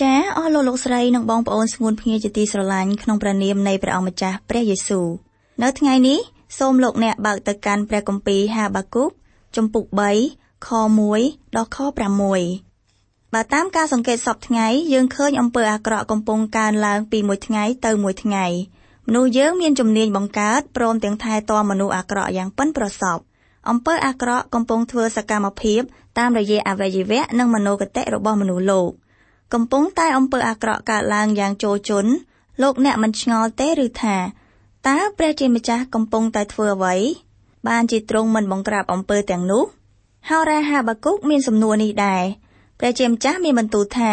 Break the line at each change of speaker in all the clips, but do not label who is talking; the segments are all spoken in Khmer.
ចាអស់លោកលោកស្រីនិងបងប្អូនស្ងួនភ្ងាជាទីស្រឡាញ់ក្នុងព្រះនាមនៃព្រះអង្គម្ចាស់ព្រះយេស៊ូវនៅថ្ងៃនេះសូមលោកអ្នកបើកទៅកាន់ព្រះគម្ពីរហាបាគុកជំពូក3ខ1ដល់ខ6បើតាមការសង្កេតសពថ្ងៃយើងឃើញអំពើអាក្រក់កំពុងកើនឡើងពីមួយថ្ងៃទៅមួយថ្ងៃមនុស្សយើងមានជំនាញបង្កើតព្រមទាំងថែទាំមនុស្សអាក្រក់យ៉ាងប៉ិនប្រសប់អំពើអាក្រក់កំពុងធ្វើសកម្មភាពតាមរយៈអវយវៈនិងមនោគតិរបស់មនុស្សលោក កំពុងតែអំពើអាក្រក់កើតឡើងយ៉ាងចូលជន់លោកអ្នកមិនឆ្ងល់ទេឬថាតើព្រះជាម្ចាស់កំពុងតែធ្វើអ្វីបានជាទ្រង់មិនបង្ក្រាបអំពើទាំងនោះហោរាហាបាគុកមានសំណួរនេះដែរព្រះជាម្ចាស់មានបន្ទូលថា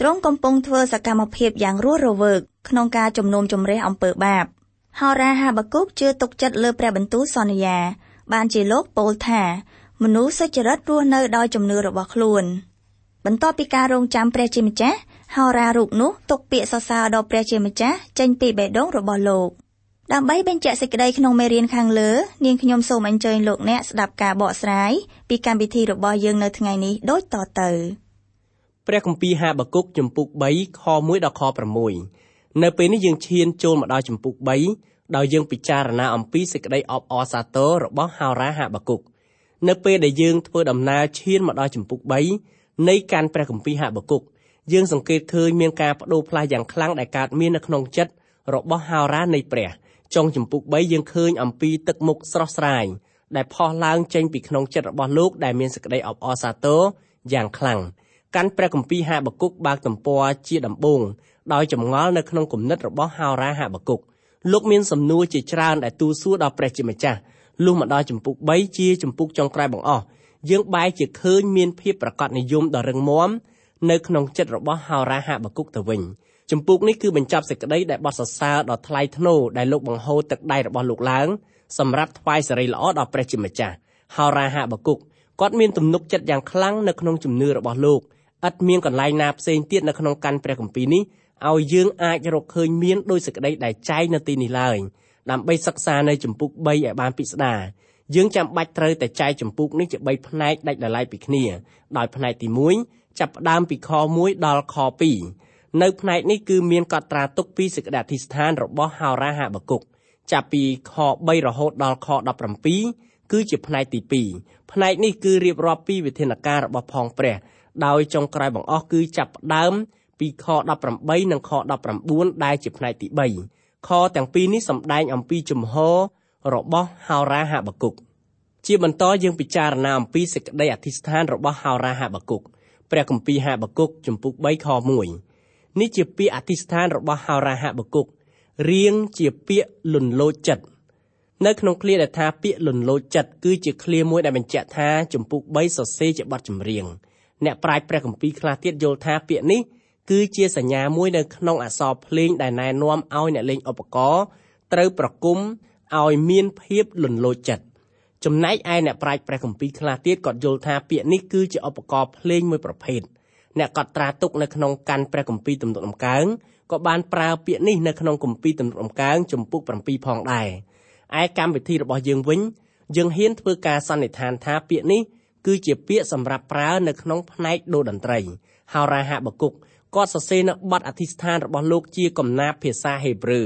ទ្រង់កំពុងធ្វើសកម្មភាពយ៉ាងរស់រវើកក្នុងការជំនុំជម្រះអំពើបាបហោរាហាបាគុកជឿទុកចិត្តលើព្រះបន្ទូលសន្យា បានជាលោកពោលថាមនុស្សសុចរិតរស់នៅដោយជំនឿរបស់ខ្លួន បន្ទាប់ពីការរងចាំព្រះជាម្ចាស់ហោរារូបនោះទុកពាក្យសរសើរដល់ព្រះជាម្ចាស់ចេញពីបេះដូងរបស់លោកដើម្បីបញ្ជាក់សេចក្តីក្នុងមេរៀនខាងលើនាងខ្ញុំសូមអញ្ជើញលោកអ្នកស្ដាប់ការបកស្រាយពីកម្មវិធីរបស់យើងនៅថ្ងៃនេះដូចតទៅ
ព្រះគម្ពីរហាបាគុកជំពូក3ខ1ដល់ខ6នៅពេលនេះយើងឈានចូលមកដល់ជំពូក3ដោយយើងពិចារណាអំពីសេចក្តីអបអរសាទររបស់ហោរាហាបាគុកនៅពេលដែលយើងធ្វើដំណើរឈានមកដល់ជំពូក3 នៃកាន់ព្រះគម្ពីរហាបាគុកយើងសង្កេតឃើញមានការបដូរផ្លាស់យ៉ាងខ្លាំងដែលកើតមាននៅក្នុងចិត្តរបស់ហោរានៃព្រះ។ចុងចម្ពុក3យើងឃើញអំពីទឹកមុខស្រស់ស្រាយដែលផុសឡើងចេញពីក្នុងចិត្តរបស់លោកដែលមានសេចក្តីអបអរសាទរយ៉ាងខ្លាំងកាន់ព្រះគម្ពីរហាបាគុកបើកទំព័រជាដំបូងដោយចម្ងល់នៅក្នុងគំនិតរបស់ហោរាហាបាគុកលោកមានសំណួរជាច្រើនដែលទូលសួរដល់ព្រះជាម្ចាស់លុះមកដល់ចម្ពុក3ជាចម្ពុកចុងក្រោយបង្អស់ យើងបែរជាឃើញមានភាពប្រកបនិយមដ៏រឹងមាំនៅក្នុងចិត្តរបស់ហោរាហាបាគុកទៅវិញ។ចម្ពោះនេះគឺបញ្ចប់សេចក្តីដែលបទសរសើរដ៏ថ្លៃថ្នូរដែលលោកបង្ហូរទឹកដៃរបស់លោកឡើងសម្រាប់ថ្វាយសេរីល្អដល់ព្រះជាម្ចាស់ហោរាហាបគុកគាត់មានទំនុកចិត្តយ៉ាងខ្លាំងនៅក្នុងជំនឿរបស់លោកឥតមានកន្លែងណាផ្សេងទៀតនៅក្នុងកាន់ព្រះគម្ពីរនេះឲ្យយើងអាចរកឃើញមានដោយសេចក្តីដែលចែងនៅទីនេះឡើយដើម្បីសិក្សានៅចម្ពោះ3ឲ្យបានពិស្ដារ យើងចាំបាច់ត្រូវតែចែកចម្ពោះនេះជា3ផ្នែកដាច់ដោយឡែកពីគ្នា ដោយផ្នែកទី1ចាប់ផ្ដើមពីខ1ដល់ខ2នៅផ្នែកនេះគឺមានកត់ត្រាទុកពីសេចក្តីអធិស្ឋានរបស់ហោរាហាបគុកចាប់ពីខ3រហូតដល់ខ17គឺជាផ្នែកទី2ផ្នែកនេះគឺរៀបរាប់ពីវិធានការរបស់ផងព្រះដោយចុងក្រោយបង្អស់គឺចាប់ផ្ដើមពីខ18និងខ19ដែលជាផ្នែកទី3ខទាំងពីរនេះសម្ដែងអំពីជំហរ របស់ហោរាហាបគុកជាបន្តយើងពិចារណាអំពីសេចក្តីអធិស្ឋានរបស់ហោរាហាបគុកព្រះគម្ពីរហាបគុកជំពូក3ខ1នេះជាពាក្យអធិស្ឋានរបស់ហោរាហបគុករៀងជាពាក្យលន់លោចចិត្តនៅក្នុងឃ្លាដែលថាពាក្យលន់លោចចិត្តគឺជាឃ្លាមួយដែលបញ្ជាក់ថាចម្ពោះ3សរសេរជាបទចម្រៀងអ្នកប្រាជ្ញព្រះគម្ពីរខ្លះទៀតយល់ថាពាក្យនេះគឺជាសញ្ញាមួយនៅក្នុងអក្សរភ្លេងដែលណែនាំឲ្យអ្នកលេងឧបករណ៍ត្រូវប្រគំ ឲ្យមានភាពលន់លោចចិត្តចំណែកឯអ្នកប្រាជ្ញព្រះគម្ពីរខ្លះទៀតក៏យល់ថាពាក្យនេះគឺជាឧបករណ៍ភ្លេងមួយប្រភេទអ្នកកត់ត្រាទុកនៅក្នុងកាន់ព្រះគម្ពីរទំនុកដំកើងក៏បានប្រើពាក្យនេះនៅក្នុងគម្ពីរទំនុកដំកើងចំពុក7ផងដែរឯកម្មវិធីរបស់យើងវិញយើងហ៊ានធ្វើការសន្និដ្ឋានថាពាក្យនេះគឺជាពាក្យសម្រាប់ប្រើនៅក្នុងផ្នែកដូតន្ត្រីហោរាហបគុកគាត់សរសេរនៅបទអធិស្ឋានរបស់លោកជាកំណាព្យភាសាហេប្រឺ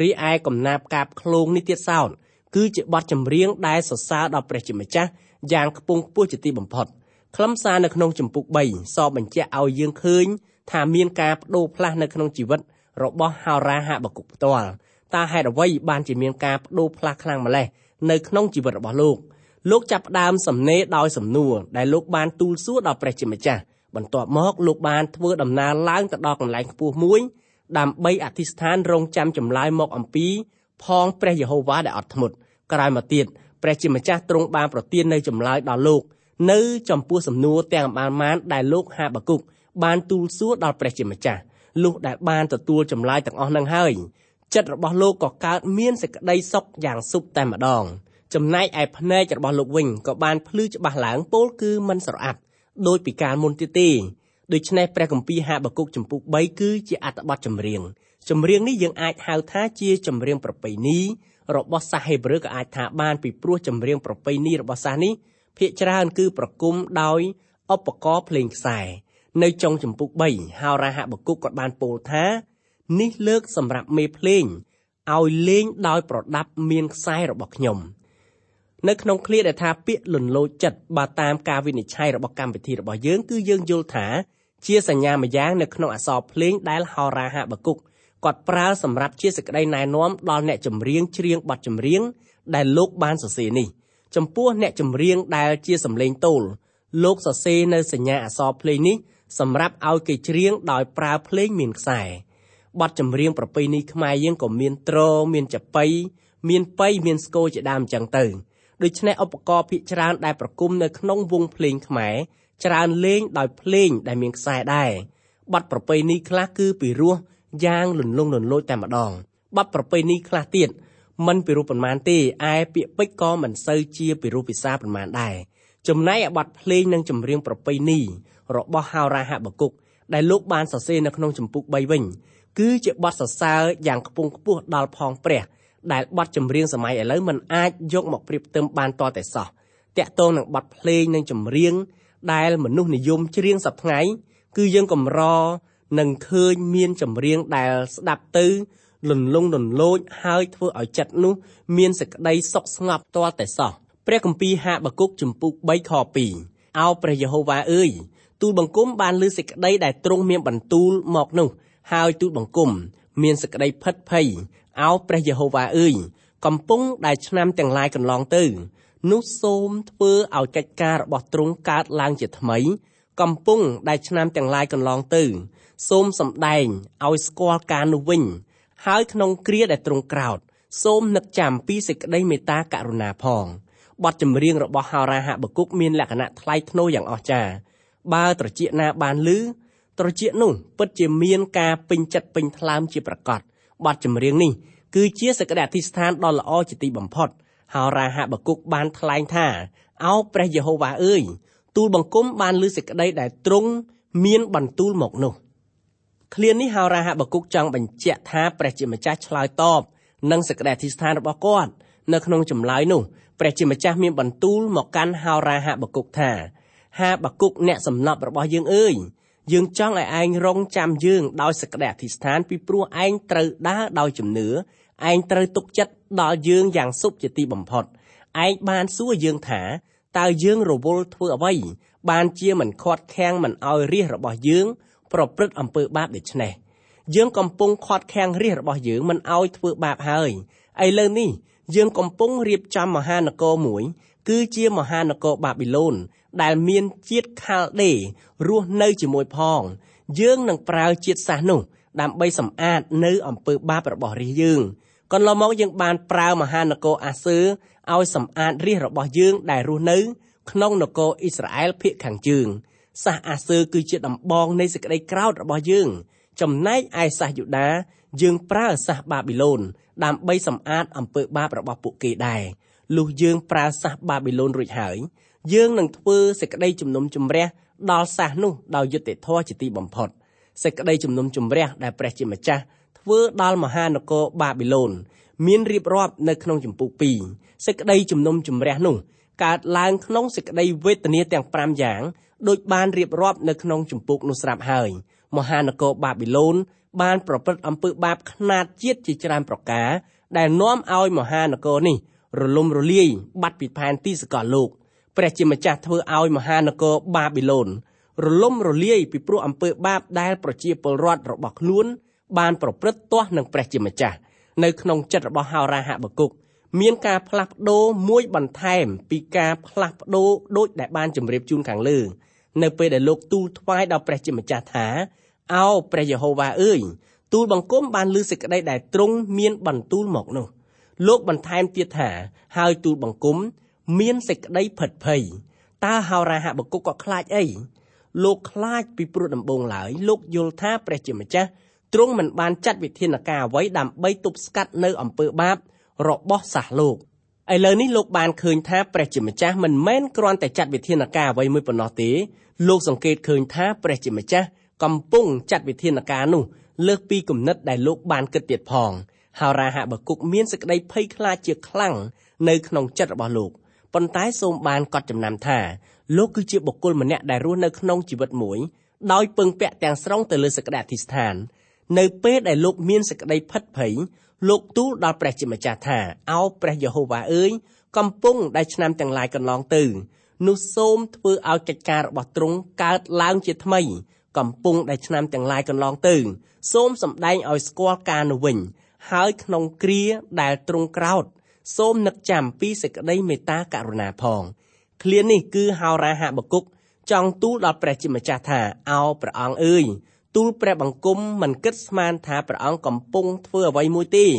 រីឯកំណាព្យកាបឃ្លោងនេះទៀតសោតគឺជាបទចម្រៀងដែលសរសើរដល់ព្រះជាម្ចាស់យ៉ាងខ្ពង់ខ្ពស់ជាទីបំផុត។ខ្លឹមសារនៅក្នុងចម្ពោះ3សបញ្ជាក់ឲ្យយើងឃើញថាមានការបដូរផ្លាស់នៅក្នុងជីវិតរបស់ហោរាហបគុកផ្ទាល់តើហេតុអ្វីបានជាមានការបដូរផ្លាស់ខ្លាំងម្ល៉េះនៅក្នុងជីវិតរបស់លោកលោកចាប់ផ្ដើមសំណេរដោយសំណួរដែលលោកបានទូលសួរដល់ព្រះជាម្ចាស់បន្ទាប់មកលោកបានធ្វើដំណើរឡើងទៅដល់កន្លែងខ្ពស់មួយ ដើម្បីអធិស្ឋានរងចាំចម្លើយមកអំពី ផងព្រះយេហូវ៉ាដែលអត់ធ្មត់ក្រោយមកទៀតព្រះជាម្ចាស់ទ្រង់បានប្រទាននៅចម្លើយដល់លោកនៅចំពោះសំណួរទាំងបានបានដែលលោកហាបាគុកបានទូលសួរដល់ព្រះជាម្ចាស់លុះដែលបានទទួលចម្លើយទាំងអស់នឹងហើយចិត្តរបស់លោកក៏កើតមានសេចក្តីសុខយ៉ាងសុបតែម្ដងចំណែកឯភ្នែករបស់លោកវិញក៏បានភ្លឺច្បាស់ឡើងពោលគឺមិនស្រអាប់ដោយពីកាលមុនទៀតទេ ដូច្នេះព្រះគម្ពីរហាបាគុកចំពុក3គឺជាអត្ថបទចម្រៀងចម្រៀងនេះយើងអាចហៅថាជាចម្រៀងប្រពៃណីរបស់សាសហេប្រឺក៏អាចថាបានពីព្រោះចម្រៀងប្រពៃណីរបស់សាសនេះភាគច្រើនគឺប្រគំដោយឧបករណ៍ភ្លេងខ្សែនៅចុងចំពុក3ហោរាហបគុកក៏បានពោលថានេះលើកសម្រាប់មេភ្លេងឲ្យលេងដោយប្រដាប់មានខ្សែរបស់ខ្ញុំ នៅក្នុងឃ្លាដែលថាពាក្យលន់លោចចិត្តបើតាមការវិនិច្ឆ័យរបស់កម្មវិធីរបស់យើងគឺយើងយល់ថាជាសញ្ញាម្យ៉ាងនៅក្នុងអក្សរភ្លេងដែលហោរាហបគុកគាត់ប្រើសម្រាប់ជាសេចក្តីណែនាំដល់អ្នកចម្រៀងច្រៀងបទចម្រៀងដែលលោកបានសរសេរនេះចំពោះអ្នកចម្រៀងដែលជាសម្លេងទោលលោកសរសេរនៅសញ្ញាអក្សរភ្លេងនេះសម្រាប់ឲ្យគេច្រៀងដោយប្រើភ្លេងមានខ្សែបទចម្រៀងប្រពៃណីខ្មែរយើងក៏មានត្រមានចប៉ីមានប៉ីមានស្គរជាដើមអញ្ចឹងទៅ ដូច្នេះឧបករណ៍ភាគច្រើនដែលប្រគំនៅក្នុងវង់ភ្លេងខ្មែរច្រើនលេងដោយភ្លេងដែលមានខ្សែដែរបទប្រពៃណីខ្លះគឺពីរោះយ៉ាងលន្លង់លន្លោចតែម្ដងបទប្រពៃណីខ្លះទៀតមិនពីរោះប៉ុន្មានទេឯពាក្យពេចន៍ក៏មិនសូវជាពីរោះភាសាប៉ុន្មានដែរចំណែកឯបទភ្លេងនិងចម្រៀងប្រពៃណីរបស់ហោរាហបគុកដែលលោកបានសរសេរនៅក្នុងចម្ពោះ3វិញគឺជាបទសរសើរយ៉ាងខ្ពង់ខ្ពស់ដល់ផងព្រះ ដែលបទចម្រៀងសម័យឥឡូវមិនអាចយកមកប្រៀបផ្ទឹមបានតតែសោះតាក់ទងនឹងបទភ្លេងនិងចម្រៀងដែលមនុស្សនិយមច្រៀងសប្ថ្ងៃគឺយើងកម្រនឹងឃើញមានចម្រៀងដែលស្ដាប់ទៅលន្លង់លន្លោចហើយធ្វើឲ្យចិត្តនោះមានសេចក្តីសុខស្ងប់ទាល់តែសោះព្រះគម្ពីរហាបាគុកជំពូក3ខ2អោព្រះយេហូវ៉ាអើយទូលបង្គំបានលើសេចក្តីដែលទ្រង់មានបន្ទូលមកនោះហើយទូលបង្គំ មានសេចក្តីផិតភ័យអោព្រះយេហូវ៉ាអើយកំពុងដែលឆ្នាំទាំងឡាយកន្លងទៅនោះសូមធ្វើឲ្យកិច្ចការរបស់ទ្រង់កើតឡើងជាថ្មី កំពុងដែលឆ្នាំទាំងឡាយកន្លងទៅ សូមសម្ដែងឲ្យស្គាល់ការនោះវិញ ហើយក្នុងគ្រាដែលទ្រង់ក្រោតសូមនឹកចាំពីសេចក្តីមេត្តាករុណាផងបទចម្រៀងរបស់ហោរាហបគុកមានលក្ខណៈថ្លៃថ្នូរយ៉ាងអស្ចារ្យបើត្រចៀកណាបានលឺ ត្រចៀកនោះពិតជាមានការពេញចិត្តពេញថ្លើមជាប្រកបបទចម្រៀងនេះគឺជាសក្តិអធិស្ឋានដ៏ល្អជាទីបំផុតហោរាហបគុកបានថ្លែងថាអោព្រះយេហូវ៉ាអើយទូលបង្គំបានលើសេចក្តីដែលទ្រង់មានបន្ទូលមកនោះឃ្លានេះហោរាហបគុកចង់បញ្ជាក់ថាព្រះជាម្ចាស់ឆ្លើយតបនឹងសេចក្តីអធិស្ឋានរបស់គាត់នៅក្នុងចម្លើយនោះព្រះជាម្ចាស់មានបន្ទូលមកកាន់ហោរាហបគុកថាហាបគុកអ្នកសំណប់របស់យើងអើយ យើងចង់ឲ្យឯងរងចាំយើងដោយសេចក្តីអធិស្ឋានពីព្រោះឯងត្រូវដើរដោយជំនឿឯងត្រូវទុកចិត្តដល់យើងយ៉ាងសុខជាទីបំផុតឯងបានសួរយើងថាតើយើងរវល់ធ្វើអ្វីបានជាមិនខាត់ខាំងមិនឲ្យរាជរបស់យើង ប្រព្រឹត្តអំពើបាបដូច្នេះយើងកំពុងខាត់ខាំងរាជរបស់យើងមិនឲ្យធ្វើបាបហើយឥឡូវនេះយើងកំពុងរៀបចំមហានគរមួយ គឺជាមហានគរបាប៊ីឡូនដែលមានជាតិខាល់ដេរស់នៅជាមួយផង យើងនឹងប្រើជាតិសាសន៍នោះ ដើម្បីសម្អាតនៅអំពើបាបរបស់រាជយើងកន្លងមកយើងបានប្រើមហានគរអាសឺឲ្យសម្អាតរាជរបស់យើងដែលរស់នៅ ក្នុងនគរអ៊ីស្រាអែលភាគខាងជើងសាសអាសឺគឺជាដំបងនៃសេចក្តីក្រោធរបស់យើង ចំណែកឯសាសយូដាយើងប្រើសាសបាប៊ីឡូនដើម្បីសម្អាតអំពើបាបរបស់ពួកគេដែរ លុះយើងប្រើសាសបាប៊ីឡូនរួចហើយយើងនឹងធ្វើសេចក្តីជំនុំជម្រះដល់សាសនោះដោយយុត្តិធម៌ជាទីបំផុតសេចក្តីជំនុំជម្រះដែលព្រះជាម្ចាស់ធ្វើដល់មហានគរបាប៊ីឡូនមានរៀបរាប់នៅក្នុងចម្ពោះ2សេចក្តីជំនុំជម្រះនោះកើតឡើងក្នុងសេចក្តីវេទនាទាំង5យ៉ាងដូចបានរៀបរាប់នៅក្នុងចម្ពោះនោះស្រាប់ហើយមហានគរបាប៊ីឡូនបានប្រព្រឹត្តអំពើបាបខ្នាតជាតិជាច្រើនប្រការដែលនាំឲ្យមហានគរនេះ រលំរលាយបាត់ពីផែនទីសកលលោកព្រះជាម្ចាស់ធ្វើឲ្យមហានគរបាប៊ីឡូនរលំរលាយពីព្រោះអំពើបាបដែលប្រជាពលរដ្ឋរបស់ខ្លួនបានប្រព្រឹត្តទាស់នឹងព្រះជាម្ចាស់នៅក្នុងចិត្តរបស់ហោរាហបគុកមានការផ្លាស់ប្ដូរមួយបន្ថែមពីការផ្លាស់ប្ដូរដូចដែលបានជម្រាបជូនខាងលើនៅពេលដែលលោកទូលថ្វាយដល់ព្រះជាម្ចាស់ថាអោព្រះយេហូវ៉ាអើយទូលបង្គំបានលើសេចក្តីដែលទ្រង់មានបន្ទូលមកនោះ លោកបន្ថែមទៀតថាហើយទូលបង្គំមានសេចក្តីផិតភ័យតើហោរាហបគុកក៏ខ្លាចអីលោកខ្លាចពីព្រោះដំបូងឡើយលោកយល់ថាព្រះជាម្ចាស់ទ្រង់មិនបានចាត់វិធានការអ្វីដើម្បីទប់ស្កាត់នៅអំពើបាបរបស់សាសលោកឥឡូវនេះលោកបានឃើញថាព្រះជាម្ចាស់មិនមែនគ្រាន់តែចាត់វិធានការអ្វីមួយប៉ុណ្ណោះទេលោកសង្កេតឃើញថាព្រះជាម្ចាស់កំពុងចាត់វិធានការនោះលើសពីគំនិតដែលលោកបានគិតទៀតផង ហោរាហបគុកមានសេចក្តីភ័យខ្លាចជាខ្លាំងនៅក្នុងចិត្តរបស់លោកប៉ុន្តែសូមបានកត់ចំណាំថាលោកគឺជាបុគ្គលម្នាក់ដែលរស់នៅក្នុងជីវិតមួយដោយពឹងពាក់ទាំងស្រុងទៅលើសក្តិអធិស្ឋាននៅពេលដែលលោកមានសេចក្តីផិតភ័យលោកទូលដល់ព្រះជាម្ចាស់ថាអោព្រះយេហូវ៉ាអើយកំពុងដែលឆ្នាំទាំងឡាយកន្លងទៅនោះសូមធ្វើឲ្យកិច្ចការរបស់ទ្រង់កើតឡើងជាថ្មី កំពុងដែលឆ្នាំទាំងឡាយកន្លងទៅ សូមសម្ដែងឲ្យស្គាល់ការនោះវិញ ហើយក្នុងគ្រាដែលទ្រង់ក្រោតសូមនឹកចាំពីសេចក្តីមេត្តាករុណាផងឃ្លានេះគឺហោរាហបគុកចង់ទូលដល់ព្រះជាម្ចាស់ថាអោព្រះអង្គអើយទូលព្រះបង្គំមិនគិតស្មានថាព្រះអង្គកំពុងធ្វើអ្វីមួយទេឥ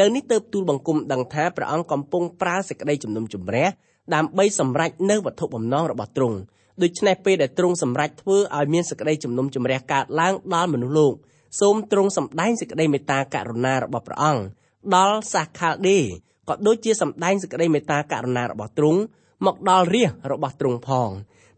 ឡូវនេះទៅទូលបង្គំដឹងថាព្រះអង្គកំពុងប្រើសេចក្តីជំនុំជម្រះដើម្បីសម្រេចនៅវត្ថុបំណងរបស់ទ្រង់ដូច្នេះពេលដែលទ្រង់សម្រេចធ្វើឲ្យមានសេចក្តីជំនុំជម្រះកើតឡើងដល់មនុស្សលោក សូមទ្រង់សម្ដែងសេចក្តីមេត្តាករុណារបស់ព្រះអង្គដល់សាសខាលដេក៏ដូចជាសម្ដែងសេចក្តីមេត្តាករុណារបស់ទ្រង់មកដល់រាជរបស់ទ្រង់ផង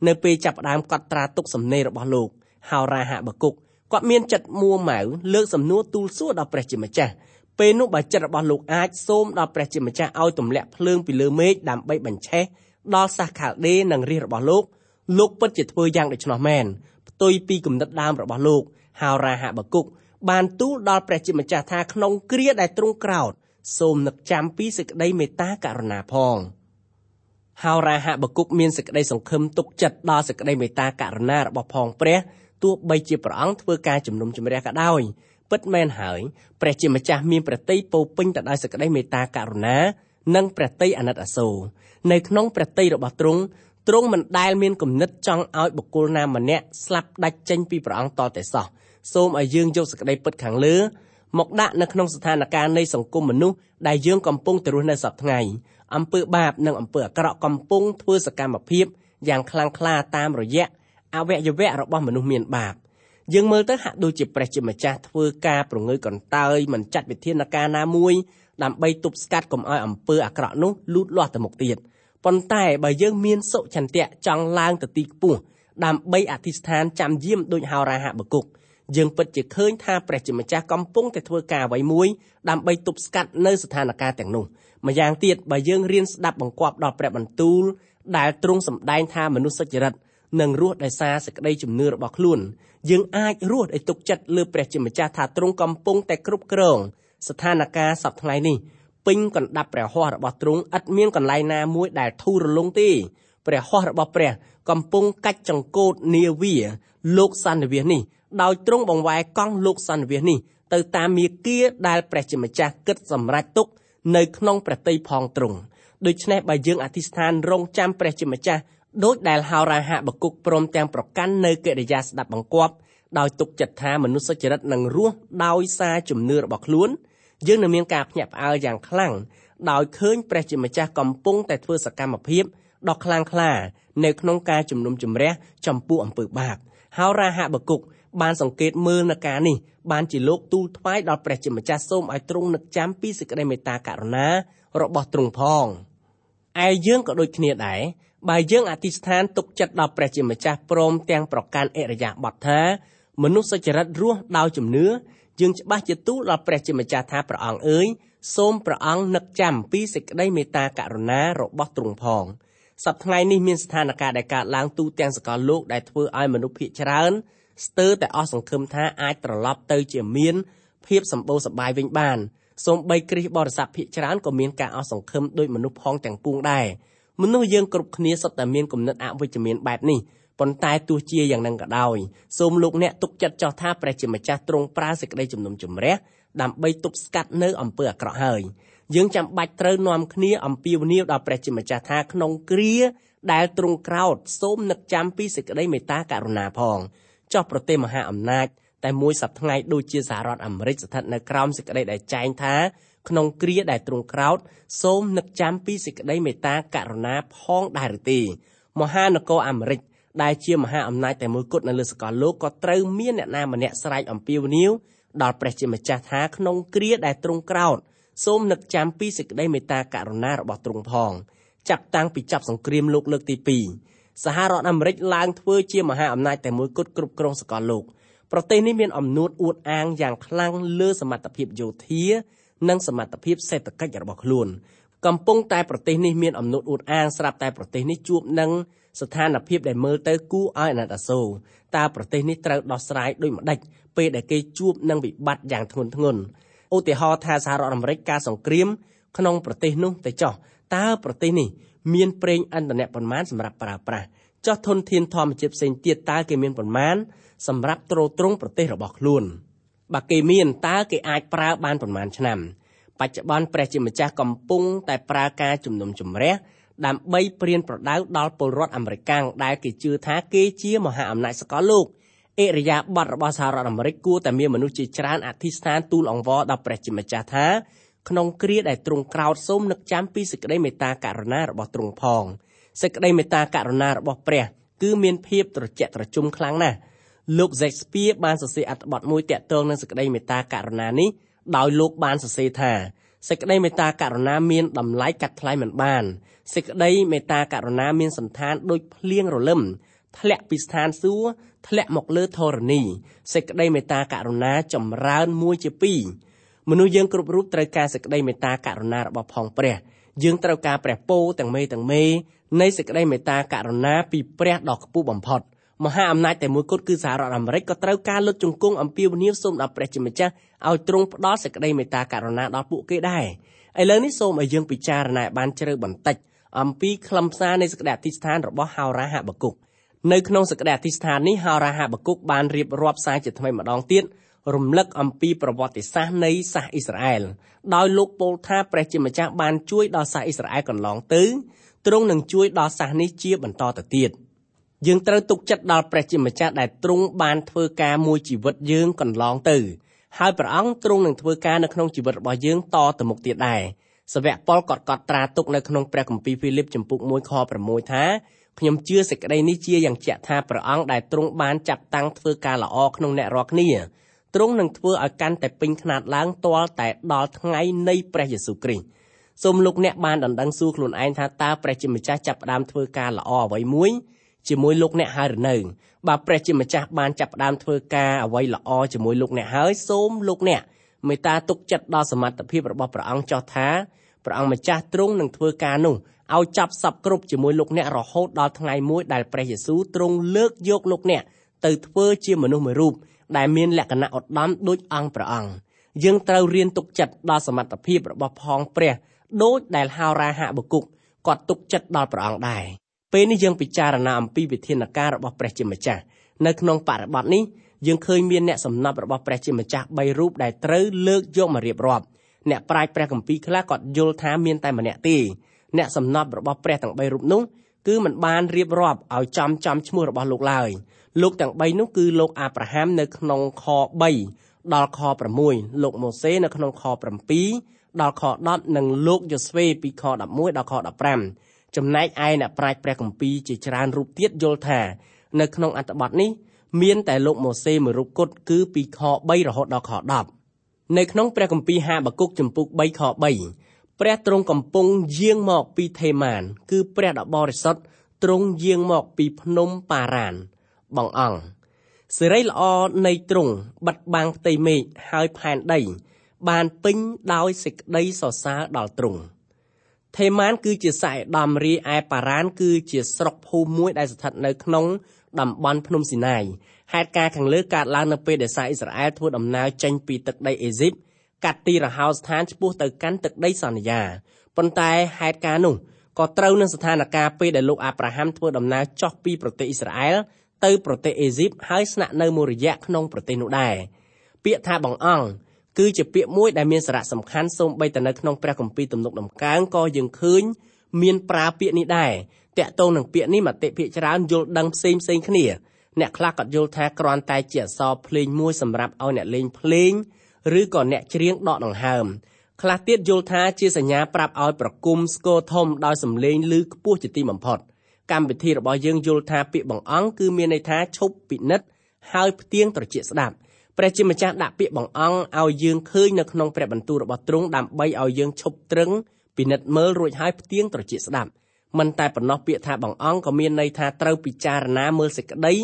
នៅពេលចាប់ផ្ដើមកត់ត្រាទុកសំណេររបស់លោកហោរាហបគុកគាត់មានចិត្តមួម៉ៅលើកសំណួរទូលសួរដល់ព្រះជាម្ចាស់ពេលនោះបើចិត្តរបស់លោកអាចសូមដល់ព្រះជាម្ចាស់ឲ្យទម្លាក់ភ្លើងពីលើមេឃដើម្បីបញ្ឆេះដល់សាសខាល់ដេនិងរាជរបស់លោកលោកពិតជាធ្វើយ៉ាងដូច្នោះមែនផ្ទុយពីគំនិតដើមរបស់លោក ហោរាហបគុកបានទូលដល់ព្រះជាម្ចាស់ថាក្នុងគ្រាដែលទ្រង់ក្រោតសូមនឹកចាំពីសេចក្តីមេត្តាករុណាផងហោរាហបគុកមានសេចក្តីសង្ឃឹមទុកចិត្តដល់សេចក្តីមេត្តាករុណារបស់ផងព្រះទោះបីជាព្រះអង្គធ្វើការជំនុំជម្រះក៏ដោយពិតមែនហើយព្រះជាម្ចាស់មានប្រតិពោពេញទៅដោយសេចក្តីមេត្តាករុណានិងប្រតិអាណិតអាសូរនៅក្នុងប្រតិរបស់ទ្រង់ទ្រង់មិនដែលមានគំនិតចង់ឲ្យបុគ្គលណាម្នាក់ស្លាប់ដាច់ចេញពីព្រះអង្គតតែសោះ សូមឲ្យយើងយកសេចក្តីពិតខាងលើមកដាក់នៅក្នុងស្ថានភាពនៃសង្គមមនុស្សដែលយើងកំពុងទៅរស់នៅសពថ្ងៃអំពើបាបនិងអំពើអាក្រក់កំពុងធ្វើសកម្មភាពយ៉ាងខ្លាំងក្លាតាមរយៈអវយវៈរបស់មនុស្សមានបាបយើងមើលទៅហាក់ដូចជាព្រះជាម្ចាស់ធ្វើការប្រងើយកន្តើយមិនចាត់វិធានការណាមួយដើម្បីទប់ស្កាត់កុំឲ្យអំពើអាក្រក់នោះលូតលាស់ទៅមុខទៀតប៉ុន្តែបើយើងមានសុចន្ទៈចង់ឡើងទៅទីខ្ពស់ដើម្បីអធិស្ឋានចាំយាមដូចហោរាហបគុក យើងពិតជាឃើញថាព្រះជាម្ចាស់កំពុងតែធ្វើការអ្វីមួយដើម្បីទប់ស្កាត់នៅស្ថានភាពទាំងនោះម្យ៉ាងទៀតបើយើងរៀនស្ដាប់បង្គាប់ដល់ព្រះបន្ទូលដែលទ្រង់សម្ដែងថាមនុស្សសុចរិតនឹងរស់ដោយសារសេចក្តីជំនឿរបស់ខ្លួនយើងអាចរស់ដោយទុកចិត្តលើព្រះជាម្ចាស់ថាទ្រង់កំពុងតែគ្រប់គ្រងស្ថានភាពសពថ្ងៃនេះពេញកណ្ដាប់ព្រះហស្ថរបស់ទ្រង់ឥតមានកន្លែងណាមួយដែលធូររលុងទេព្រះហស្ថរបស់ព្រះកំពុងកាច់ចង្កូតនាវាលោកសន្និវាសនេះ ដោយទ្រង់បង្វែរកង់លោកសន្និវាសនេះទៅតាមមាគាដែលព្រះជាម្ចាស់គិតសម្រេចទុកនៅក្នុងព្រះតីផងទ្រង់ដូច្នេះបើយើងអធិស្ឋានរងចាំព្រះជាម្ចាស់ដោយដែលហោរាហបគុកព្រមទាំងប្រកាន់នៅកិរិយាស្ដាប់បង្គាប់ដោយទុកចិត្តថាមនុស្សសុចរិតនឹងរស់ដោយសារជំនឿរបស់ខ្លួនយើងនឹងមានការភ្ញាក់ផ្អើលយ៉ាងខ្លាំងដោយឃើញព្រះជាម្ចាស់កំពុងតែធ្វើសកម្មភាពដ៏ខ្លាំងក្លានៅក្នុងការជំនុំជម្រះចំពោះអំពើបាបហោរាហបគុក បានសង្កេតមើលនៅការនេះបានជាលោកទូលថ្វាយដល់ព្រះជាម្ចាស់សូមឲ្យទ្រង់នឹកចាំពីសេចក្តីមេត្តាករុណារបស់ទ្រង់ផងឯយើងក៏ដូចគ្នាដែរបើយើងអធិស្ឋានទុកចិត្តដល់ព្រះជាម្ចាស់ព្រមទាំងប្រកាន់អរិយាប័ត្រថាមនុស្សសុចរិតរស់ដោយជំនឿយើងច្បាស់ជាទូលដល់ព្រះជាម្ចាស់ថាព្រះអង្គអើយសូមព្រះអង្គនឹកចាំពីសេចក្តីមេត្តាករុណារបស់ទ្រង់ផងសប្តាហ៍ថ្ងៃនេះមានស្ថានភាពដែលកើតឡើងទូទាំងសកលលោកដែលធ្វើឲ្យមនុស្សភាគច្រើន ស្ទើរតែអស់សង្ឃឹមថាអាចត្រឡប់ទៅជាមានភាពសម្បូរសប្បាយវិញបានសូម្បីគ្រិស្តបរិស័ទភាគច្រើនក៏មានការអស់សង្ឃឹមដោយមនុស្សផងទាំងពួងដែរមនុស្សយើងគ្រប់គ្នាសុទ្ធតែមានគំនិតអវិជ្ជមានបែបនេះប៉ុន្តែទោះជាយ៉ាងនឹងក៏ដោយសូមលោកអ្នកទុកចិត្តចោះថាព្រះជាម្ចាស់ទ្រង់ប្រើសេចក្តីជំនុំជម្រះដើម្បីទប់ស្កាត់នៅអំពើអាក្រក់ហើយយើងចាំបាច់ត្រូវនាំគ្នាអំពាវនាវដល់ព្រះជាម្ចាស់ថាក្នុងគ្រាដែលទ្រង់ក្រោតសូមនឹកចាំពីសេចក្តីមេត្តាករុណាផង ចោះប្រទេសមហាអំណាចតែមួយសប្តាហ៍ដូចជាសហរដ្ឋអាមេរិកស្ថិតនៅក្រោមសេចក្តីដែលចែងថាក្នុងគ្រាដែលទ្រង់ក្រោតសូមនឹកចាំពីសេចក្តីមេត្តាករុណាផងដែរឬទេមហានគរអាមេរិកដែលជាមហាអំណាចតែមួយគត់នៅលើសកលលោកក៏ត្រូវមានអ្នកណាម្នាក់ស្រែកអំពាវនាវដល់ព្រះជាម្ចាស់ថាក្នុងគ្រាដែលទ្រង់ក្រោធសូមនឹកចាំពីសេចក្តីមេត្តាករុណារបស់ទ្រង់ផងចាប់តាំងពីចាប់សង្គ្រាមលោកលើកទី2 សហរដ្ឋអាមេរិកឡើងធ្វើជាមហាអំណាចតែមួយគត់គ្រប់គ្រងសកលលោកប្រទេសនេះមានអំនួតអួតអាងយ៉ាងខ្លាំងលើសមត្ថភាពយោធានិងសមត្ថភាពសេដ្ឋកិច្ចរបស់ខ្លួនកំពុងតែប្រទេសនេះមានអំណួតអួតអាងស្រាប់តែប្រទេសនេះជួបនឹងស្ថានភាពដែលមើលទៅគួរឲ្យអាណិតអាសូរតើប្រទេសនេះត្រូវដោះស្រាយដូចម្ដេចពេលដែលគេជួបនឹងវិបត្តិយ៉ាងធ្ងន់ធ្ងរឧទាហរណ៍ថាសហរដ្ឋអាមេរិកការសង្គ្រាមក្នុងប្រទេសនោះទៅចោះតើប្រទេសនេះ មានប្រេងឥន្ធនៈប៉ុន្មានសម្រាប់ប្រើប្រាស់ចោះធនធានធម្មជាតិផ្សេងទៀតតើគេមានប៉ុន្មានសម្រាប់ទ្រទ្រង់ប្រទេសរបស់ខ្លួនបើគេមានតើគេអាចប្រើបានប៉ុន្មានឆ្នាំបច្ចុប្បន្នព្រះជាម្ចាស់កំពុងតែប្រើការជំនុំជម្រះដើម្បីព្រានប្រដៅដល់ពលរដ្ឋអាមេរិកដែលគេជឿថាគេជាមហាអំណាចសកលលោកអិរិយាបថរបស់សហរដ្ឋអាមេរិកគួរតែមានមនុស្សជាច្រើនអធិស្ឋានទូលអង្វរដល់ព្រះជាម្ចាស់ថា ក្នុងគ្រាដែលទ្រង់ក្រោតសូមនឹកចាំពីសេចក្តីមេត្តាករុណារបស់ទ្រង់ផងសេចក្តីមេត្តាករុណារបស់ព្រះ គឺមានភាពត្រជាក់ត្រជុំខ្លាំងណាស់លោក Shakespeare បានសរសេរអត្ថបទមួយទាក់ទងនឹងសេចក្តីមេត្តាករុណានេះដោយលោកបានសរសេរថាសេចក្តីមេត្តាករុណាមានតម្លៃកាត់ថ្លៃមិនបានសេចក្តីមេត្តាករុណាមានសន្តានដូចភ្លៀងរលឹមធ្លាក់ពីស្ថានសួគ៌ធ្លាក់មកលើធរណីសេចក្តីមេត្តាករុណាចម្រើនមួយជាពីរ មនុស្សយើងគ្រប់រូបត្រូវការសេចក្តីមេត្តាករុណារបស់ផងព្រះយើងត្រូវការព្រះពរទាំងមេទាំងមេនៃសេចក្តីមេត្តាករុណាពីព្រះដ៏ខ្ពស់បំផុតមហាអំណាចតែមួយគត់គឺសហរដ្ឋអាមេរិកក៏ត្រូវការលុតជង្គង់អំពាវនាវសូមដល់ព្រះជាម្ចាស់ឲ្យទ្រង់ផ្ដល់សេចក្តីមេត្តាករុណាដល់ពួកគេដែរឥឡូវនេះសូមឲ្យយើងពិចារណាបានជ្រៅបន្តិចអំពីខ្លឹមសារនៃសក្តិអធិស្ឋានរបស់ហោរាហបគុកនៅក្នុងសក្តិអធិស្ឋាននេះហោរាហបគុកបានរៀបរាប់សារជាថ្មីម្ដងទៀត រំលឹកអំពីប្រវត្តិសាស្ត្រនៃសាសអ៊ីស្រាអែលដោយលោកពោលថាព្រះជាម្ចាស់បានជួយដល់សាសអ៊ីស្រាអែលកន្លងទៅទ្រង់នឹងជួយដល់សាសនេះជាបន្តទៅទៀតយើងត្រូវទុកចិត្តដល់ព្រះជាម្ចាស់ដែលទ្រង់បានធ្វើការមួយជីវិតយើងកន្លងទៅហើយព្រះអង្គទ្រង់នឹងធ្វើការនៅក្នុងជីវិតរបស់យើងតទៅមុខទៀតដែរសាវកប៉ុលក៏កត់ត្រាទុកនៅក្នុងព្រះគម្ពីរហ្វីលីបចំពុក1ខ6ថាខ្ញុំជឿសេចក្តីនេះជាយ៉ាងជាក់ថាព្រះអង្គដែលទ្រង់បានចាត់តាំងធ្វើការល្អក្នុងអ្នករាល់គ្នា ទ្រង់នឹងធ្វើឲ្យកាន់តែពេញខ្នាតឡើងទាល់តែដល់ថ្ងៃនៃព្រះយេស៊ូវគ្រីស្ទសូមលោកអ្នកបានដណ្ដឹងសួរខ្លួនឯងថាតើព្រះជាម្ចាស់ចាប់ផ្ដើមធ្វើការល្អអ្វីមួយជាមួយលោកអ្នកហើយឬនៅបើព្រះជាម្ចាស់បានចាប់ផ្ដើមធ្វើការអ្វីល្អជាមួយលោកអ្នកហើយសូមលោកអ្នកមេត្តាទុកចិត្តដល់សមត្ថភាពរបស់ព្រះអង្គចោះថាព្រះអង្គម្ចាស់ទ្រង់នឹងធ្វើការនោះឲ្យចាប់សពគ្រប់ជាមួយលោកអ្នករហូតដល់ថ្ងៃមួយដែលព្រះយេស៊ូវទ្រង់លើកយកលោកអ្នកទៅធ្វើជាមនុស្សមួយរូប ដែលមានលក្ខណៈឧត្តមដូចអង្គព្រះអង្គយើងត្រូវរៀនទុកចិត្តដល់សមត្ថភាពរបស់ផងព្រះដូចដែលហោរាហបុគុកគាត់ទុកចិត្តដល់ព្រះអង្គដែរពេលនេះយើងពិចារណាអំពីវិធានការរបស់ព្រះជាម្ចាស់នៅក្នុងបរិបទនេះយើងឃើញមានអ្នកសំណប់របស់ព្រះជាម្ចាស់3រូបដែលត្រូវលើកយកមករៀបរាប់អ្នកប្រាជ្ញព្រះគម្ពីរខ្លះក៏យល់ថាមានតែម្នាក់ទេអ្នកសំណប់របស់ព្រះទាំង3រូបនោះគឺមិនបានរៀបរាប់ឲ្យចំចំឈ្មោះរបស់លោកឡើយ លោកទាំង3នោះគឺលោកអាប់រ៉ាហាំនៅក្នុងខ3ដល់ខ6លោកម៉ូសេនៅក្នុងខ7ដល់ខ10និងលោកយ៉ូស្វេពីខ11ដល់ខ15ចំណែកឯអ្នកប្រាជ្ញព្រះគម្ពីរជាច្រើនរូបទៀតយល់ថានៅក្នុងអត្ថបទនេះមានតែលោកម៉ូសេមួយរូបគត់គឺពីខ3រហូតដល់ខ10នៅក្នុងព្រះគម្ពីរហាបាគុកចំពុក3ខ3ព្រះទ្រង់កំពុងយាងមកពីថេម៉ាន គឺព្រះដ៏បរិសុទ្ធទ្រង់យាងមកពីភ្នំប៉ារ៉ាន បងអង្គសេរីល្អនៃទ្រង់បិទបាំងផ្ទៃមេឃហើយផែនដី បានពេញដោយសេចក្តីសរសើរដល់ទ្រង់ថេម៉ានគឺជាសាយដំរីឯប៉ារ៉ាន គឺជាស្រុកភូមិមួយដែលស្ថិតនៅក្នុងតំបន់ភ្នំស៊ីណាយហេតុការខាងលើកើតឡើងនៅពេលដែលសាអ៊ីស្រាអែលធ្វើដំណើរចេញពីទឹកដីអេស៊ីបកាត់ទីរហោស្ថានឆ្ពោះទៅកាន់ទឹកដីសន្យាប៉ុន្តែហេតុការនោះក៏ត្រូវនឹងស្ថានភាពពេលដែលលោកអាប់រ៉ាហាំធ្វើដំណើរចុះពីប្រទេសអ៊ីស្រាអែល ទៅប្រទេសអេស៊ីបហើយស្នាក់នៅមួយរយៈក្នុងប្រទេសនោះដែរពាក្យថាបងអង្គគឺជាពាក្យមួយដែលមានសារៈសំខាន់សូម្បីតែនៅក្នុងព្រះគម្ពីរទំនុកដំកើងក៏យើងឃើញមានប្រើពាក្យនេះដែរតាក់ទងនឹងពាក្យនេះមតិភាគច្រើនយល់ដឹងផ្សេងផ្សេងគ្នាអ្នកខ្លះក៏យល់ថាគ្រាន់តែជាអក្សរភ្លេងមួយសម្រាប់ឲ្យអ្នកលេងភ្លេងឬក៏អ្នកច្រៀងដកដង្ហើមខ្លះទៀតយល់ថាជាសញ្ញាប្រាប់ឲ្យប្រគំស្គរធំដោយសំឡេងឮខ្ពស់ជាទីបំផុត កម្មវិធីរបស់យើងយល់ថាពាក្យបង្អង់គឺមានន័យថាឈប់ពិនិត្យហើយផ្ទៀងត្រជាស្ដាប់ព្រះជាម្ចាស់ដាក់ពាក្យបង្អង់ឲ្យយើងឃើញនៅក្នុងព្រះបន្ទូលរបស់ទ្រង់ដើម្បីឲ្យយើងឈប់ត្រឹងពិនិត្យមើលរួចហើយផ្ទៀងត្រជាស្ដាប់មិនតែប៉ុណ្ណោះពាក្យថាបង្អង់ក៏មានន័យថាត្រូវពិចារណាមើលសេចក្តី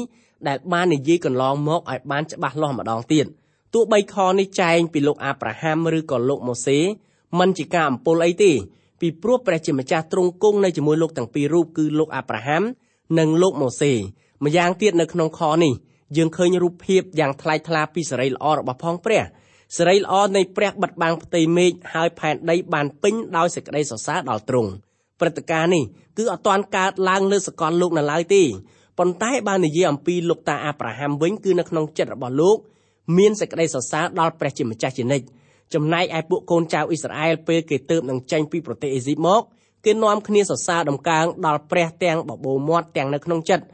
ដែលបាននិយាយកន្លងមកឲ្យបានច្បាស់លាស់ម្ដងទៀតទោះបីខនេះចែងពីលោកអាប់រ៉ាហាំឬក៏លោកម៉ូសេមិនជាការអំពល់អីទេ ពីព្រោះព្រះជាម្ចាស់ទ្រង់គង់នៅជាមួយលោកទាំងពីររូបគឺលោកអាប់រ៉ាហាំនិងលោកម៉ូសេម្យ៉ាងទៀតនៅក្នុងខនេះយើងឃើញរូបភាពយ៉ាងថ្លៃថ្លាពីសេរីល្អរបស់ផងព្រះសេរីល្អនៃព្រះបិទបាំងផ្ទៃមេឃហើយផែនដីបានពេញដោយសេចក្តីសរសើរដល់ទ្រង់ព្រឹត្តិការណ៍នេះគឺអត់ទាន់កើតឡើងលើសកលលោកនៅឡើយទេប៉ុន្តែបើនិយាយអំពីលោកតាអាប់រ៉ាហាំវិញគឺនៅក្នុងចិត្តរបស់លោកមានសេចក្តីសរសើរដល់ព្រះជាម្ចាស់ជានិច្ច ចំណែកឯពួកកូនចៅអ៊ីស្រាអែលពេលគេទៅនឹងចេញពីប្រទេសអេស៊ីបមកគេនាំគ្នាសរសើរដំកើងដល់ព្រះទាំងបបោមាត់ទាំងនៅក្នុងចិត្ត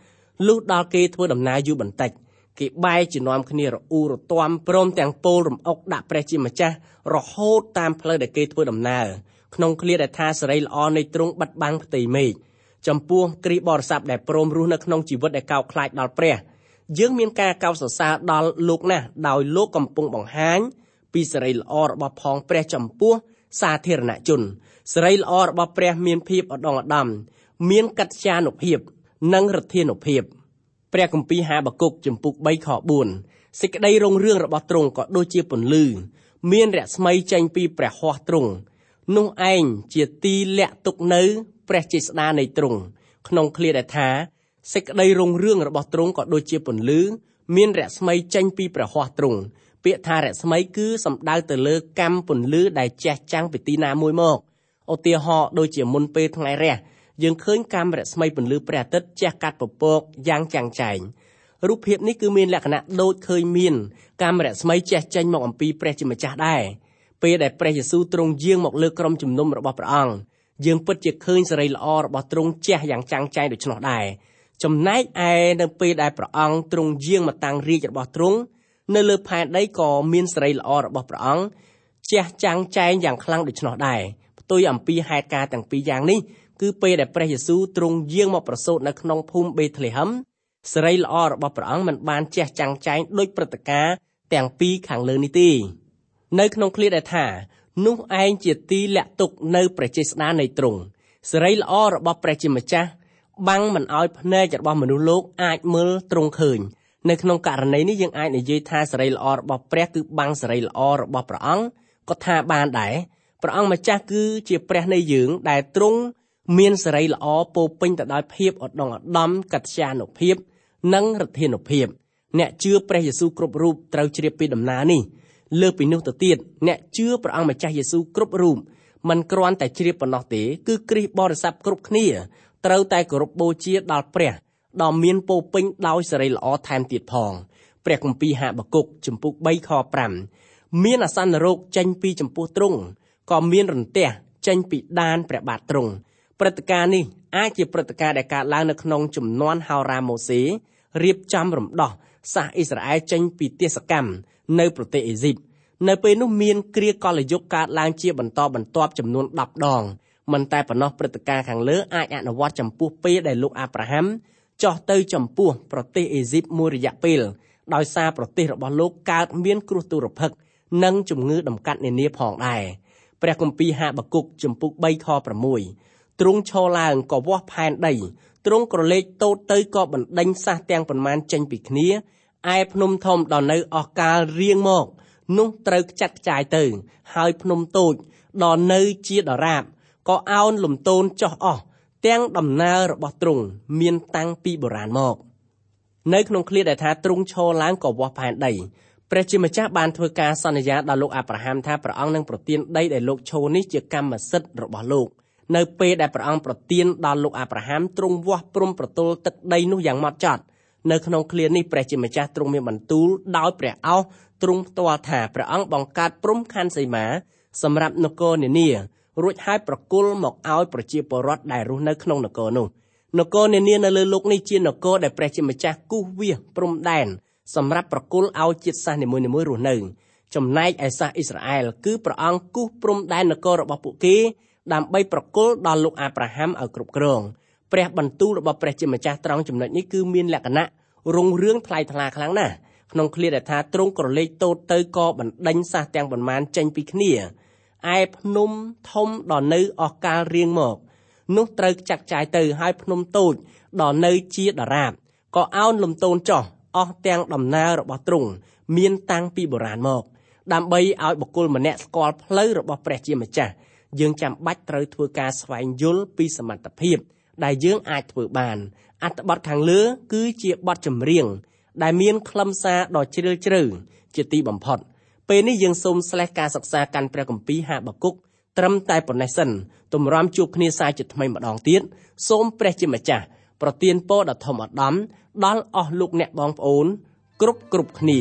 លុះដល់គេធ្វើដំណើរយូរបន្តិចគេបែរជានាំគ្នារអ៊ូរទាំព្រមទាំងពោលរំអុកដាក់ព្រះជាម្ចាស់រហូតតាមផ្លូវដែលគេធ្វើដំណើរក្នុងឃ្លាដែលថាសេរីល្អនៃទ្រង់បិទបាំងផ្ទៃមេឃចំពោះគ្រីស្ទបរិស័ទដែលព្រមរស់នៅក្នុងជីវិតដែលកោតខ្លាចដល់ព្រះយើងមានការកោតសរសើរដល់លោកណាស់ដោយលោកកំពុងបង្ហាញ ពីសេរីល្អរបស់ផងព្រះចំពោះសាធារណជនសេរីល្អរបស់ព្រះមានភាពឧត្តមឧត្តមមានកិត្យានុភាព និងឫទ្ធានុភាពព្រះគម្ពីរហាបាគុកចំពុក3ខ4សេចក្តីរុងរឿងរបស់ទ្រង់ក៏ដូចជាពន្លឺមានរស្មីចេញពីព្រះហស្ថទ្រង់នោះឯងជាទីលាក់ទុកនៅព្រះចេស្តានៃទ្រង់ក្នុងឃ្លាដែលថាសេចក្តីរុងរឿងរបស់ទ្រង់ក៏ដូចជាពន្លឺមានរស្មីចេញពីព្រះហស្ថទ្រង់ ពាក្យថារស្មីគឺសំដៅទៅលើកម្មពន្លឺដែលជះចាំងពីទីណាមួយមកឧទាហរណ៍ដូចជាមុនពេលថ្ងៃរះយើងឃើញកាំរស្មីពន្លឺព្រះអាទិត្យជះកាត់ពពកយ៉ាងចាំងចែងរូបភាពនេះគឺមានលក្ខណៈដូចឃើញមានកាំរស្មីជះចេញមកអំពីព្រះជាម្ចាស់ដែរពេលដែលព្រះយេស៊ូវទ្រង់យាងមកលើក្រុមជំនុំរបស់ព្រះអង្គយើងពិតជាឃើញសេរីល្អរបស់ទ្រង់ជះយ៉ាងចាំងចែងដូច្នោះដែរចំណែកឯនៅពេលដែលព្រះអង្គទ្រង់យាងមកតាំងរាជរបស់ទ្រង់ នៅលើផែនដីក៏មានសេរីល្អរបស់ព្រះអង្គជះចាំងចែងយ៉ាងខ្លាំងដូច្នោះដែរផ្ទុយអំពីហេតុការណ៍ទាំងពីរយ៉ាងនេះគឺពេលដែលព្រះយេស៊ូវទ្រង់យាងមកប្រសូតនៅក្នុងភូមិបេតលេហឹមសេរីល្អរបស់ព្រះអង្គមិនបានជះចាំងចែងដោយព្រឹត្តិការណ៍ទាំងពីរខាងលើនេះទេនៅក្នុងឃ្លាដែលថានោះឯងជាទីលាក់ទុកនៅព្រះចេស្តានៃទ្រង់សេរីល្អរបស់ព្រះជាម្ចាស់បាំងមិនឲ្យភ្នែករបស់មនុស្សលោកអាចមើលទ្រង់ឃើញ នៅក្នុងករណីនេះយើងអាចនិយាយថាសេរីល្អរបស់ព្រះគឺបាំងសេរីល្អរបស់ព្រះអង្គក៏ថាបានដែរព្រះអង្គម្ចាស់គឺជាព្រះនៃយើងដែលទ្រង់មានសេរីល្អពោពេញទៅដោយភាពឧត្តមឧត្តមកត្យានុភាព និងឫទ្ធានុភាព អ្នកជឿព្រះយេស៊ូវគ្រប់រូបត្រូវជ្រាបពីដំណើរនេះលើពីនោះទៅទៀតអ្នកជឿព្រះអង្គម្ចាស់យេស៊ូវគ្រប់រូបមិនគ្រាន់តែជ្រាបប៉ុណ្ណោះទេគឺគ្រីស្ទបរិស័ទគ្រប់គ្នាត្រូវតែគោរពបូជាដល់ព្រះ ដ៏មានពោពេញដោយសេរីល្អថែមទៀតផងព្រះគម្ពីរហាបាគុកចំពុក3ខ5មានអាសន្នរោគចេញពីចំពោះទ្រង់ក៏មានរន្ទះចេញពីដានព្រះបាទទ្រង់ព្រឹត្តិការណ៍នេះអាចជាព្រឹត្តិការណ៍ដែលកើតឡើងនៅក្នុងចំនួនហោរាម៉ូសេរៀបចំរំដោះសាសអ៊ីស្រាអែលចេញពីទេសកម្មនៅប្រទេសអេស៊ីបនៅពេលនោះមានគ្រាកលយុគកើតឡើងជាបន្តបន្ទាប់ចំនួន10ដងមិនតែប៉ុណ្ណោះព្រឹត្តិការណ៍ខាងលើអាចអនុវត្តចំពោះពេលដែលលោកអាប់រ៉ាហាំ ចោះទៅចំពោះប្រទេសអេស៊ីបមួយរយៈពេលដោយសារប្រទេសរបស់លោកកើតមានគ្រោះទុរភិក្សនិងជំងឺដំកាត់នានាផងដែរព្រះគម្ពីរហាបាគុកចំពុក3ខ6ទ្រង់ឈរឡើងក៏វាស់ផែនដីទ្រង់ក្រឡេកតូតទៅក៏បណ្ដេញសះទាំងប៉ុន្មានចេញពីគ្នាឯភ្នំធំដល់នៅអស់កាលរៀងមកនោះត្រូវខ្ចាត់ខ្ចាយទៅ ហើយភ្នំតូចដល់នៅជាដរាបក៏អោនលំទោនចុះអស់ ទាំងដំណើររបស់ទ្រង់មានតាំងពីបុរាណមក នៅក្នុងឃ្លាដែលថាទ្រង់ឈរឡើងក៏វាស់ផែនដីព្រះជាម្ចាស់បានធ្វើការសន្យាដល់លោកអាប់រ៉ាហាំថាព្រះអង្គនឹងប្រទានដីដែលលោកឈរនេះជាកម្មសិទ្ធិរបស់លោកនៅពេលដែលព្រះអង្គប្រទានដល់លោកអាប់រ៉ាហាំទ្រង់វាស់ព្រំប្រទល់ទឹកដីនោះយ៉ាងម៉ត់ចត់នៅក្នុងឃ្លានេះព្រះជាម្ចាស់ទ្រង់មានបន្ទូលដោយព្រះអោសទ្រង់ផ្ទាល់ថាព្រះអង្គបង្កើតព្រំខណ្ឌសីមាសម្រាប់នគរនានា រួចហើយប្រគល់មកឲ្យប្រជាពលរដ្ឋដែលរស់នៅក្នុងនគរនោះនគរនានានៅលើលោកនេះជានគរដែលព្រះជាម្ចាស់គូសវាសព្រំដែនសម្រាប់ប្រគល់ឲ្យជាតិសាសន៍នីមួយៗរស់នៅចំណែកឯសាសអ៊ីស្រាអែលគឺព្រះអង្គគូសព្រំដែននគររបស់ពួកគេដើម្បីប្រគល់ដល់លោកអាប់រ៉ាហាំឲ្យគ្រប់គ្រងព្រះបន្ទូលរបស់ព្រះជាម្ចាស់ត្រង់ចំណុចនេះគឺមានលក្ខណៈរុងរឿងថ្លៃថ្លាខ្លាំងណាស់ក្នុងឃ្លាដែលថាទ្រង់ក្រឡេកតូតទៅក៏បណ្ដេញសះទាំងប៉ុន្មានចេញពីគ្នា ឯភ្នំធំដល់នៅអស់កាលរៀងមកនោះត្រូវចាក់ចាយទៅហើយភ្នំតូចដល់នៅជាដរាបក៏អោនលំទោនចោះអស់ទាំងដំណើររបស់ទ្រង់មានតាំងពីបុរាណមក ដើម្បីឲ្យបុគ្គលម្នាក់ស្គាល់ផ្លូវរបស់ព្រះជាម្ចាស់យើងចាំបាច់ត្រូវធ្វើការស្វែងយល់ពីសមត្ថភាព ដែលយើងអាចធ្វើបានអត្ថបទខាងលើគឺជាបទចម្រៀងដែលមានខ្លឹមសារដ៏ជ្រាលជ្រៅជាទីបំផុត ពេលនេះយើងសូមស្លេះការសិក្សាកាន់ព្រះគម្ពីរហាបាគុកត្រឹមតែប៉ុណ្ណេះសិនទម្រាំជួបគ្នាសាជាថ្មីម្ដងទៀតសូមព្រះជាម្ចាស់ប្រទានពរដ៏ធំអស្ដំដល់អស់លោកអ្នកបងប្អូនគ្រប់គ្រប់គ្នា